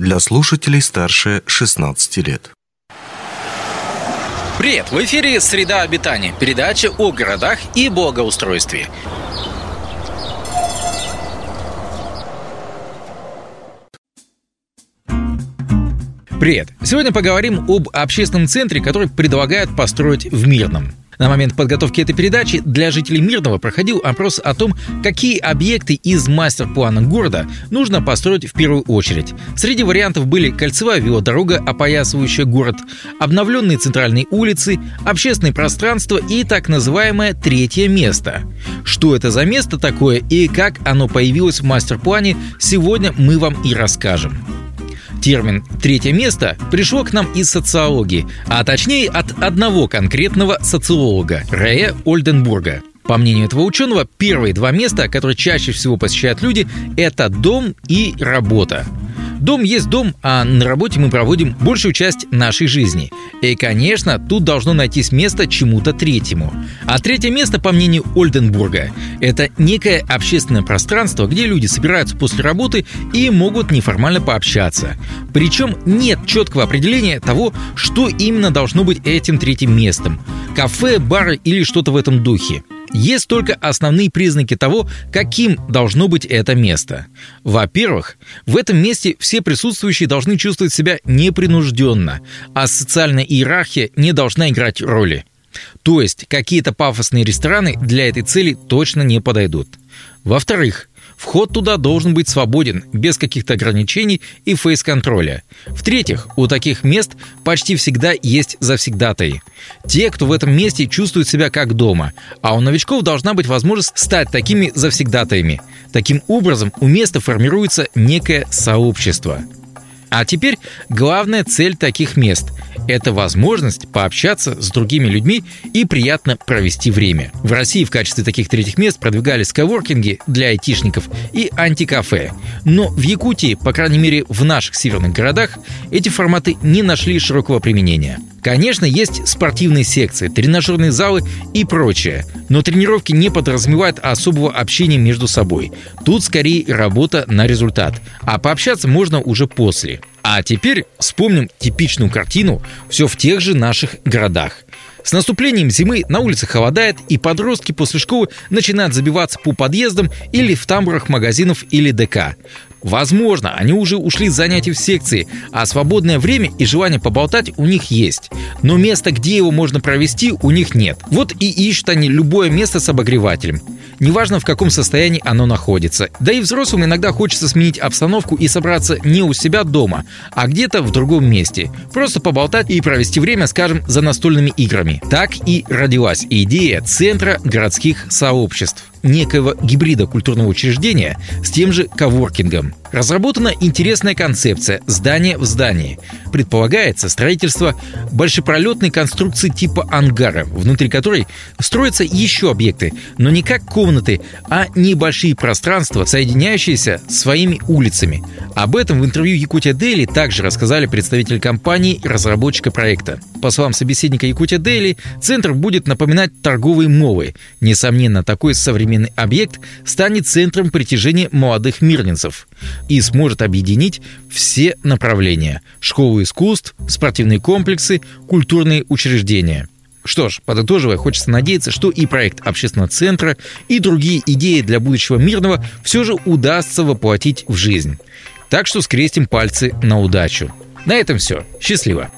для слушателей старше 16 лет. Привет! В эфире «Среда обитания» – передача о городах и благоустройстве. Привет! Сегодня поговорим об общественном центре, который предлагают построить в Мирном. На момент подготовки этой передачи для жителей Мирного проходил опрос о том, какие объекты из мастер-плана города нужно построить в первую очередь. Среди вариантов были кольцевая велодорога, опоясывающая город, обновленные центральные улицы, общественное пространство и так называемое третье место. Что это за место такое и как оно появилось в мастер-плане, сегодня мы вам и расскажем. Термин «третье место» пришло к нам из социологии, а точнее от одного конкретного социолога – Рэя Ольденбурга. По мнению этого ученого, первые два места, которые чаще всего посещают люди, это дом и работа. Дом есть дом, а на работе мы проводим большую часть нашей жизни. И, конечно, тут должно найтись место чему-то третьему. А третье место, по мнению Ольденбурга, это некое общественное пространство, где люди собираются после работы и могут неформально пообщаться. Причем нет четкого определения того, что именно должно быть этим третьим местом. Кафе, бары или что-то в этом духе. Есть только основные признаки того, каким должно быть это место. Во-первых, в этом месте все присутствующие должны чувствовать себя непринужденно, а социальная иерархия не должна играть роли. То есть какие-то пафосные рестораны для этой цели точно не подойдут. Во-вторых, Вход туда должен быть свободен, без каких-то ограничений и фейс-контроля. В-третьих, у таких мест почти всегда есть завсегдатаи. Те, кто в этом месте чувствует себя как дома, а у новичков должна быть возможность стать такими завсегдатаями. Таким образом, у места формируется некое сообщество. А теперь главная цель таких мест – это возможность пообщаться с другими людьми и приятно провести время. В России в качестве таких третьих мест продвигались коворкинги для айтишников и антикафе. Но в Якутии, по крайней мере в наших северных городах, эти форматы не нашли широкого применения. Конечно, есть спортивные секции, тренажерные залы и прочее, но тренировки не подразумевают особого общения между собой. Тут скорее работа на результат, а пообщаться можно уже после. А теперь вспомним типичную картину все в тех же наших городах. С наступлением зимы на улице холодает, и подростки после школы начинают забиваться по подъездам или в тамбурах магазинов или ДК. Возможно, они уже ушли с занятий в секции, а свободное время и желание поболтать у них есть. Но места, где его можно провести, у них нет. Вот и ищут они любое место с обогревателем. Неважно, в каком состоянии оно находится. Да и взрослым иногда хочется сменить обстановку и собраться не у себя дома, а где-то в другом месте. Просто поболтать и провести время, скажем, за настольными играми. Так и родилась идея Центра городских сообществ некоего гибрида культурного учреждения с тем же коворкингом. Разработана интересная концепция «здание в здании». Предполагается строительство большепролетной конструкции типа ангара, внутри которой строятся еще объекты, но не как комнаты, а небольшие пространства, соединяющиеся своими улицами. Об этом в интервью Якутия Дели также рассказали представители компании и разработчика проекта. По словам собеседника Якутия Дели, центр будет напоминать торговые мовы. Несомненно, такой современный объект станет центром притяжения молодых мирнинцев и сможет объединить все направления – школы искусств, спортивные комплексы, культурные учреждения. Что ж, подытоживая, хочется надеяться, что и проект общественного центра, и другие идеи для будущего мирного все же удастся воплотить в жизнь. Так что скрестим пальцы на удачу. На этом все. Счастливо!